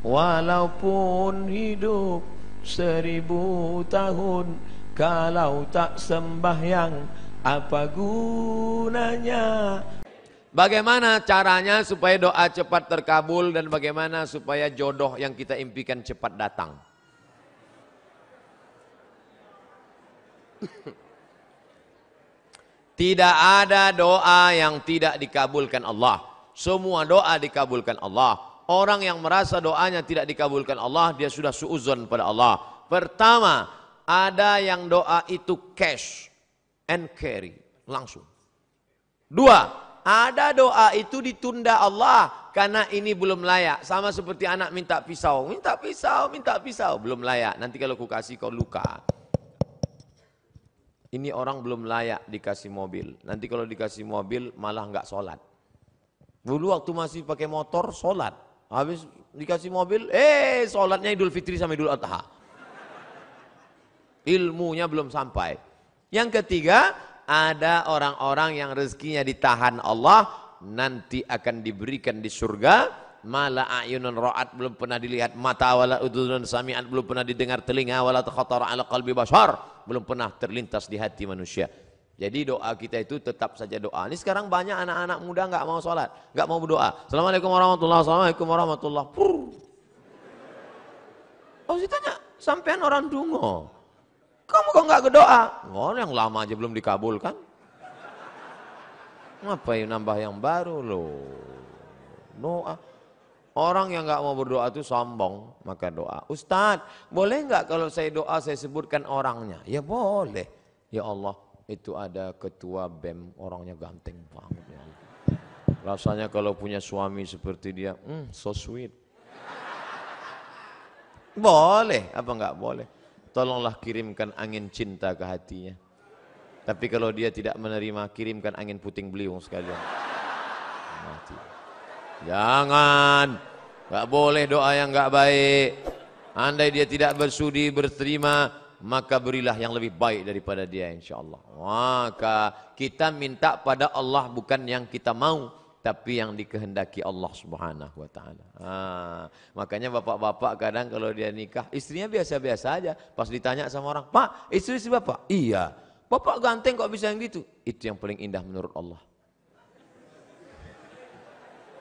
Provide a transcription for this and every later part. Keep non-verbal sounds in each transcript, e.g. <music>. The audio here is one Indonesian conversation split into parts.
Walaupun hidup seribu tahun Kalau tak sembahyang apa gunanya Bagaimana caranya supaya doa cepat terkabul dan bagaimana supaya jodoh yang kita impikan cepat datang? <laughs> Tidak ada doa yang tidak dikabulkan Allah. Semua doa dikabulkan Allah. Orang yang merasa doanya tidak dikabulkan Allah, dia sudah suuzon pada Allah. Pertama, ada yang doa itu cash and carry, langsung. Dua, ada doa itu ditunda Allah karena ini belum layak. Sama seperti anak minta pisau, minta pisau, minta pisau, belum layak. Nanti kalau ku kasih kau luka. Ini orang belum layak dikasih mobil. Nanti kalau dikasih mobil malah nggak sholat. Dulu waktu masih pakai motor sholat. Habis dikasih mobil, eh sholatnya Idul Fitri sama Idul Adha. Ilmunya belum sampai. Yang ketiga, ada orang-orang yang rezekinya ditahan Allah, nanti akan diberikan di surga. Mala ayunun ra'at belum pernah dilihat mata wala udhunun sami'at belum pernah didengar telinga wala takhatara ala qalbi bashar belum pernah terlintas di hati manusia. Jadi doa kita itu tetap saja doa. Ini sekarang banyak anak-anak muda nggak mau sholat, nggak mau berdoa. Assalamualaikum warahmatullahi Assalamualaikum warahmatullahi Pur. Oh, saya tanya, sampean orang dungo. Kamu kok nggak berdoa? Oh, yang lama aja belum dikabulkan. Ngapain nambah yang baru loh? Doa. Orang yang nggak mau berdoa itu sombong, maka doa. Ustadz, boleh nggak kalau saya doa saya sebutkan orangnya? Ya boleh. Ya Allah, itu ada ketua BEM orangnya ganteng banget ya. Rasanya kalau punya suami seperti dia, hmm, so sweet. Boleh, apa enggak boleh? Tolonglah kirimkan angin cinta ke hatinya. Tapi kalau dia tidak menerima, kirimkan angin puting beliung sekalian. Mati. Jangan, enggak boleh doa yang enggak baik. Andai dia tidak bersudi berterima, maka berilah yang lebih baik daripada dia insya Allah. Maka kita minta pada Allah bukan yang kita mau, tapi yang dikehendaki Allah Subhanahu wa taala. Makanya bapak-bapak kadang kalau dia nikah, istrinya biasa-biasa aja. Pas ditanya sama orang, "Pak, istri si Bapak?" "Iya." "Bapak ganteng kok bisa yang gitu?" Itu yang paling indah menurut Allah.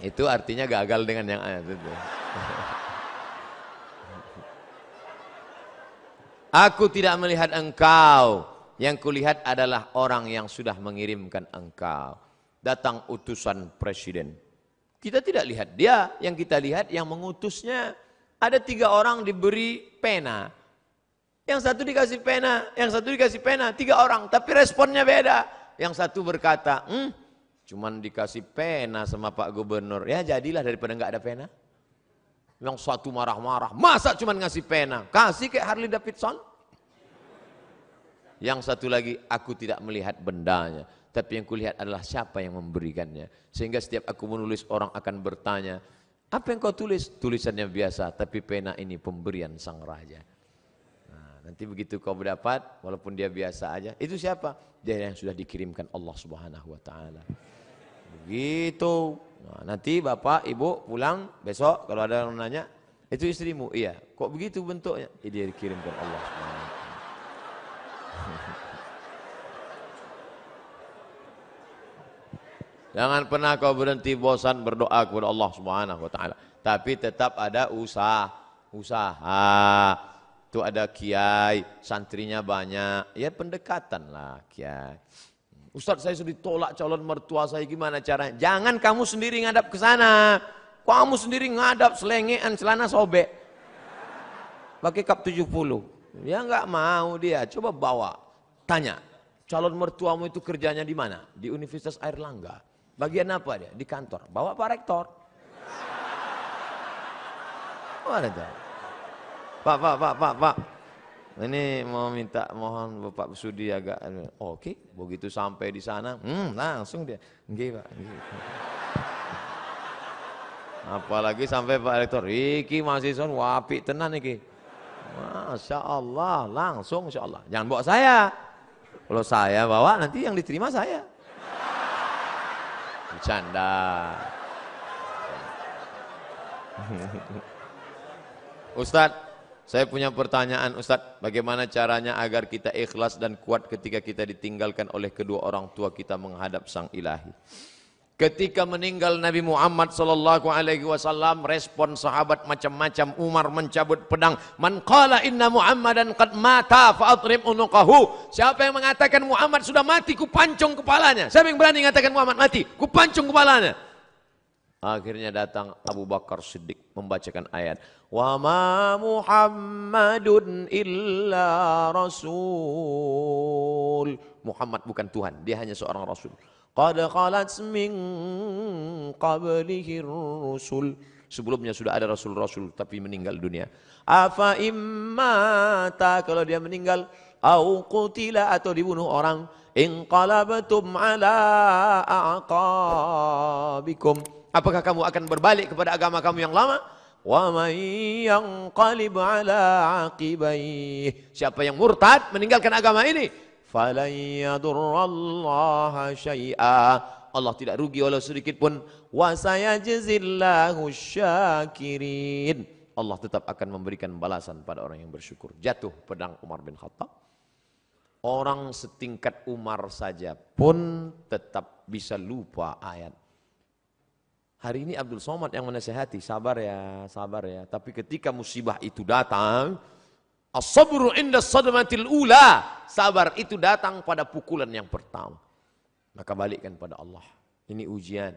Itu artinya gagal dengan yang ayat itu. <laughs> Aku tidak melihat engkau. Yang kulihat adalah orang yang sudah mengirimkan engkau. Datang utusan presiden. Kita tidak lihat dia, yang kita lihat yang mengutusnya. Ada tiga orang diberi pena. Yang satu dikasih pena, yang satu dikasih pena, tiga orang. Tapi responnya beda. Yang satu berkata, hmm, cuman dikasih pena sama Pak Gubernur. Ya jadilah daripada nggak ada pena. Yang satu marah-marah, masa cuma ngasih pena? Kasih kayak Harley Davidson. Yang satu lagi, aku tidak melihat bendanya. Tapi yang kulihat adalah siapa yang memberikannya. Sehingga setiap aku menulis orang akan bertanya, apa yang kau tulis? Tulisannya biasa, tapi pena ini pemberian sang raja. Nah, nanti begitu kau berdapat, walaupun dia biasa aja, itu siapa? Dia yang sudah dikirimkan Allah subhanahu wa ta'ala. Begitu. Nah, nanti bapak, ibu pulang besok kalau ada yang nanya, itu istrimu? Iya. Kok begitu bentuknya? Ini dia dikirimkan Allah. Jangan pernah kau berhenti bosan berdoa kepada Allah Subhanahu wa taala. Tapi tetap ada usaha, usaha. Itu ada kiai, santrinya banyak. Ya pendekatan lah kiai. Ustaz saya sudah ditolak calon mertua saya gimana caranya? Jangan kamu sendiri ngadap ke sana. Kamu sendiri ngadap selengean celana sobek. Pakai kap 70. Ya enggak mau dia, coba bawa. Tanya, calon mertuamu itu kerjanya di mana? Di Universitas Air Langga. Bagian apa dia? Di kantor. Bawa Pak Rektor. Mana Pak, pak, pak, pak, pak. Ini mau minta mohon Bapak Sudi agak oh, oke, okay. begitu sampai di sana, hmm, langsung dia, nggih Pak. Apalagi sampai Pak Rektor, iki mahasiswa wapi tenan iki. Masya Allah, langsung Masya Allah. Jangan bawa saya. Kalau saya bawa nanti yang diterima saya. Bercanda. <laughs> Ustadz, saya punya pertanyaan Ustadz, bagaimana caranya agar kita ikhlas dan kuat ketika kita ditinggalkan oleh kedua orang tua kita menghadap sang ilahi? Ketika meninggal Nabi Muhammad sallallahu alaihi wasallam respon sahabat macam-macam. Umar mencabut pedang. Man qala inna Muhammadan qad mata fa atrib unuqahu. Siapa yang mengatakan Muhammad sudah mati ku pancung kepalanya? Siapa yang berani mengatakan Muhammad mati ku pancung kepalanya? Akhirnya datang Abu Bakar Siddiq membacakan ayat ma Muhammadun illa rasul Muhammad bukan Tuhan dia hanya seorang rasul Qad khalat min qablihi rusul. Sebelumnya sudah ada rasul-rasul tapi meninggal dunia. Afa immata kalau dia meninggal au qutila atau dibunuh orang inqalabtum ala aqabikum. Apakah kamu akan berbalik kepada agama kamu yang lama? Man yanqalib ala aqibai. Siapa yang murtad meninggalkan agama ini, falan yadurrallaha syai'a Allah tidak rugi walau sedikit pun. wa sayajzillahu syakirin Allah tetap akan memberikan balasan pada orang yang bersyukur. Jatuh pedang Umar bin Khattab. Orang setingkat Umar saja pun tetap bisa lupa ayat hari ini Abdul Somad yang menasehati sabar ya sabar ya tapi ketika musibah itu datang As-sabru inda sadmatil ula. Sabar itu datang pada pukulan yang pertama. Maka balikkan pada Allah. Ini ujian.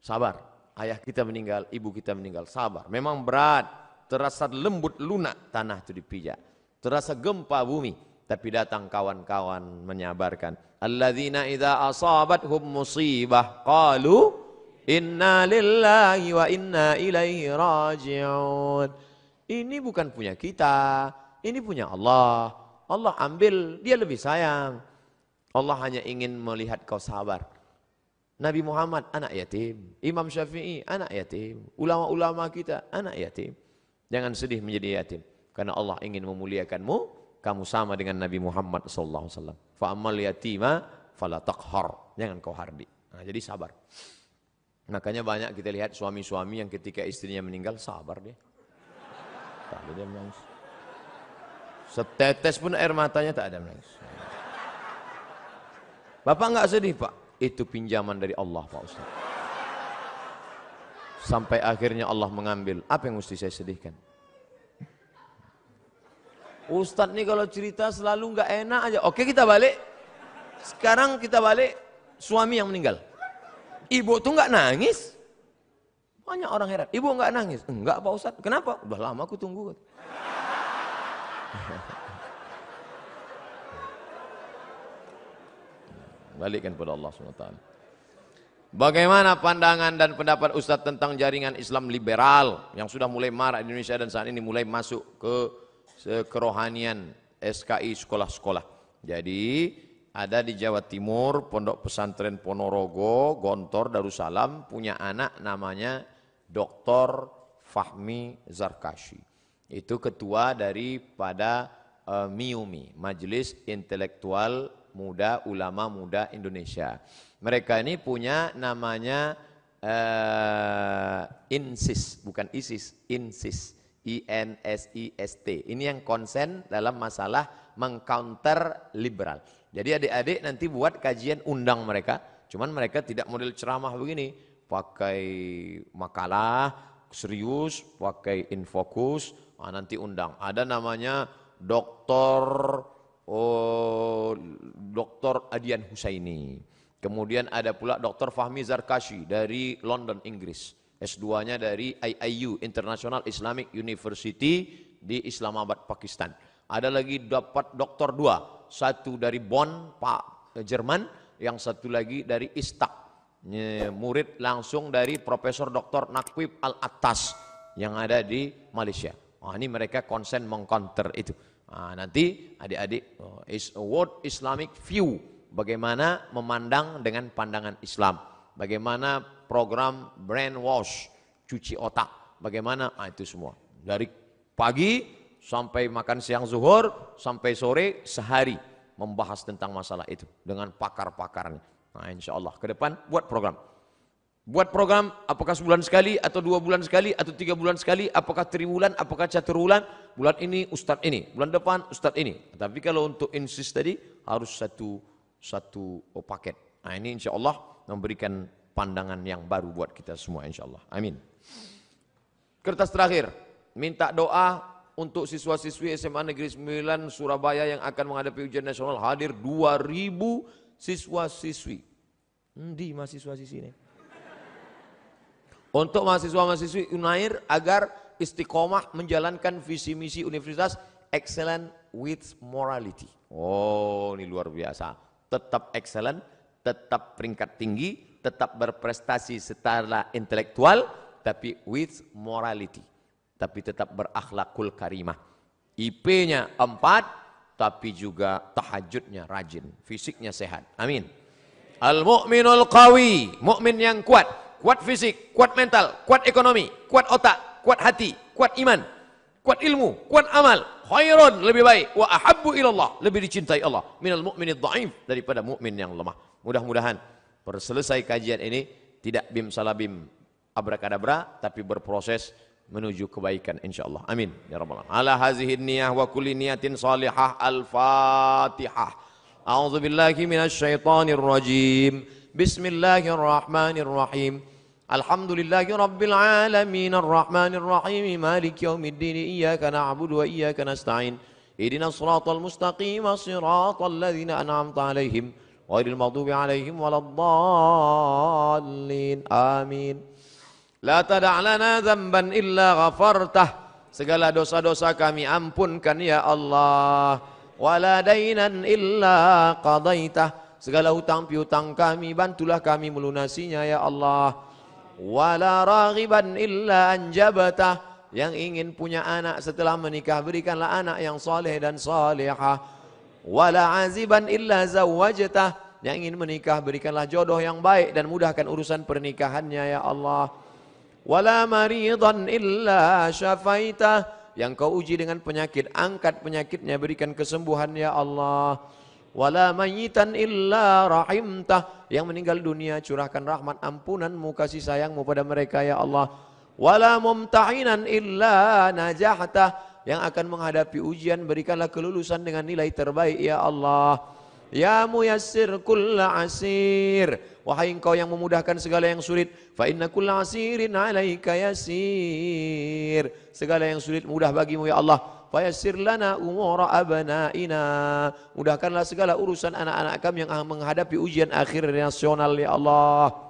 Sabar. Ayah kita meninggal, ibu kita meninggal. Sabar. Memang berat. Terasa lembut lunak tanah itu dipijak. Terasa gempa bumi. Tapi datang kawan-kawan menyabarkan. Alladzina idza asabathum musibah qalu inna lillahi wa inna ilaihi raji'un. Ini bukan punya kita, ini punya Allah. Allah ambil, dia lebih sayang. Allah hanya ingin melihat kau sabar. Nabi Muhammad anak yatim, Imam Syafi'i anak yatim, ulama-ulama kita anak yatim. Jangan sedih menjadi yatim karena Allah ingin memuliakanmu, kamu sama dengan Nabi Muhammad sallallahu alaihi wasallam. Yatima fala taqhar. Jangan kau hardi. Nah, jadi sabar. Makanya banyak kita lihat suami-suami yang ketika istrinya meninggal sabar dia. Tak dia menangis. Setetes pun air matanya tak ada menangis. Bapak enggak sedih pak? Itu pinjaman dari Allah Pak Ustaz. Sampai akhirnya Allah mengambil. Apa yang mesti saya sedihkan? Ustadz nih kalau cerita selalu enggak enak aja. Oke kita balik. Sekarang kita balik suami yang meninggal. Ibu tuh enggak nangis. Banyak orang heran. Ibu enggak nangis. Enggak Pak Ustadz. Kenapa? Udah lama aku tunggu. <laughs> Balikkan kepada Allah SWT. Bagaimana pandangan dan pendapat Ustadz tentang jaringan Islam liberal yang sudah mulai marak di Indonesia dan saat ini mulai masuk ke kerohanian SKI sekolah-sekolah. Jadi ada di Jawa Timur Pondok Pesantren Ponorogo, Gontor, Darussalam punya anak namanya Dr. Fahmi Zarkashi. Itu ketua daripada uh, MIUMI, Majelis Intelektual Muda Ulama Muda Indonesia. Mereka ini punya namanya uh, INSIS, bukan ISIS, INSIS. I N S I S T. Ini yang konsen dalam masalah mengcounter liberal. Jadi adik-adik nanti buat kajian undang mereka, cuman mereka tidak model ceramah begini, pakai makalah serius, pakai infokus, Nah, nanti undang. Ada namanya Dokter oh, Dokter Adian Husaini. Kemudian ada pula Dokter Fahmi Zarkashi dari London, Inggris. S2-nya dari IIU, International Islamic University di Islamabad, Pakistan. Ada lagi dapat dokter dua, satu dari Bonn, Pak Jerman, yang satu lagi dari Istak. Murid langsung dari Profesor Dr. Nakwib Al-Attas yang ada di Malaysia. Oh, ini mereka konsen mengcounter itu. Nah, nanti adik-adik oh, is a word Islamic view. Bagaimana memandang dengan pandangan Islam. Bagaimana program brainwash, cuci otak. Bagaimana, nah, itu semua. Dari pagi sampai makan siang zuhur, sampai sore sehari membahas tentang masalah itu. Dengan pakar-pakarnya. Nah insya Allah ke depan buat program. Buat program apakah sebulan sekali atau dua bulan sekali atau tiga bulan sekali, apakah triwulan, apakah caturwulan, bulan ini ustadz ini, bulan depan ustadz ini. Tapi kalau untuk insist tadi harus satu satu oh, paket. Nah ini insya Allah memberikan pandangan yang baru buat kita semua insya Allah. Amin. Kertas terakhir, minta doa untuk siswa-siswi SMA Negeri 9 Surabaya yang akan menghadapi ujian nasional hadir 2000 siswa-siswi. Di mahasiswa-siswi ini untuk mahasiswa-mahasiswi Unair agar istiqomah menjalankan visi misi universitas excellent with morality. Oh, ini luar biasa. Tetap excellent, tetap peringkat tinggi, tetap berprestasi secara intelektual, tapi with morality. Tapi tetap berakhlakul karimah. IP-nya 4, tapi juga tahajudnya rajin, fisiknya sehat. Amin. Al-mu'minul qawi, mukmin yang kuat kuat fisik, kuat mental, kuat ekonomi, kuat otak, kuat hati, kuat iman, kuat ilmu, kuat amal. Khairun lebih baik wa ahabbu ilallah, lebih dicintai Allah minal mu'minid dhaif daripada mukmin yang lemah. Mudah-mudahan selesai kajian ini tidak bim salabim abrakadabra tapi berproses menuju kebaikan insyaallah. Amin ya rabbal alamin. Ala hazihi niyah wa kulli niyatin salihah al-Fatihah. A'udzu billahi minasy syaithanir rajim. Bismillahirrahmanirrahim. الحمد لله رب العالمين الرحمن الرحيم مالك يوم الدين إياك نعبد وإياك نستعين اهدنا الصراط المستقيم صراط الذين أنعمت عليهم غير المغضوب عليهم ولا La tada'lana dzamban illa ghafartah. Segala dosa-dosa kami ampunkan ya Allah. Wala dainan illa qadaitah. Segala hutang piutang kami bantulah kami melunasinya ya Allah. Wala raghiban illa anjabatah. Yang ingin punya anak setelah menikah berikanlah anak yang saleh dan salihah. Wala aziban illa zawwajtah. Yang ingin menikah berikanlah jodoh yang baik dan mudahkan urusan pernikahannya ya Allah wala maridan illa syafaita. Yang kau uji dengan penyakit angkat penyakitnya berikan kesembuhan ya Allah. Wala mayitan illa rahimtah yang meninggal dunia curahkan rahmat ampunanmu kasih sayangmu pada mereka ya Allah. Wala mumtahinan illa najahta. Yang akan menghadapi ujian berikanlah kelulusan dengan nilai terbaik ya Allah. Ya muyassir kulla asir wahai engkau yang memudahkan segala yang sulit fa inna kulla asirin alaika yasir. Segala yang sulit mudah bagimu ya Allah. Fayassir lana umura abnaina. Mudahkanlah segala urusan anak-anak kami yang menghadapi ujian akhir nasional ya Allah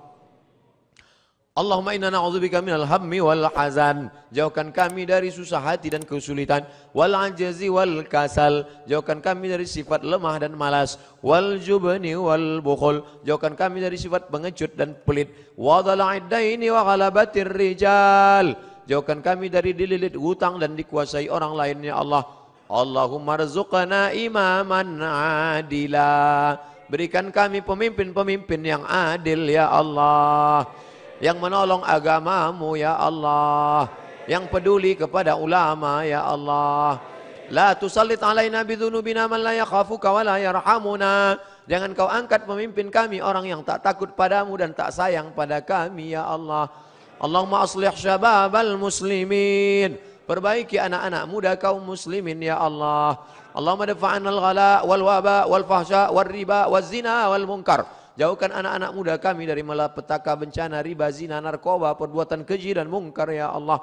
Allahumma inna na'udzubika minal hammi wal hazan. Jauhkan kami dari susah hati dan kesulitan. Wal ajazi wal kasal. Jauhkan kami dari sifat lemah dan malas. Wal jubni wal bukhul. Jauhkan kami dari sifat pengecut dan pelit. Wa dhala'iddaini wa ghalabatir rijal. Jauhkan kami dari dililit hutang dan dikuasai orang lain ya Allah. Allahumma rizukana imaman adila. Berikan kami pemimpin-pemimpin yang adil ya Allah. Yang menolong agamamu ya Allah. Yang peduli kepada ulama ya Allah. La tusallit alaina bidhunubina man la yakhafuka wa la yarhamuna. Jangan kau angkat pemimpin kami orang yang tak takut padamu dan tak sayang pada kami ya Allah. Allahumma aslih syababal muslimin. Perbaiki anak-anak muda kaum muslimin ya Allah. Allahumma dafa'an al-ghala wal waba wal fahsya wal riba wal zina wal munkar. Jauhkan anak-anak muda kami dari malapetaka bencana riba, zina, narkoba, perbuatan keji dan mungkar ya Allah.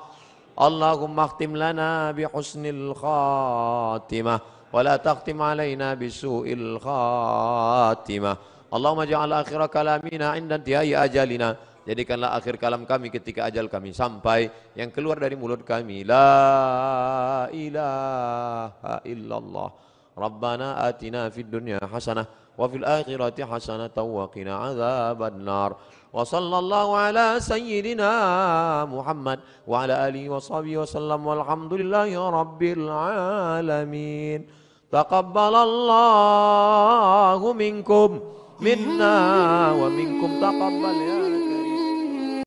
Allahumma khtim lana bi husnil khatimah wa la takhtim alaina bi su'il khatimah. Allahumma ja'al akhir kalamina inda intihai ajalina. Jadikanlah akhir kalam kami ketika ajal kami sampai yang keluar dari mulut kami la ilaha illallah. Rabbana atina fid dunya hasanah wa fil akhirati hasanah wa qina adzaban nar. Wa sallallahu ala sayyidina Muhammad wa ala alihi wa sahbihi wa sallam walhamdulillahi rabbil alamin. Taqabbalallahu minkum minna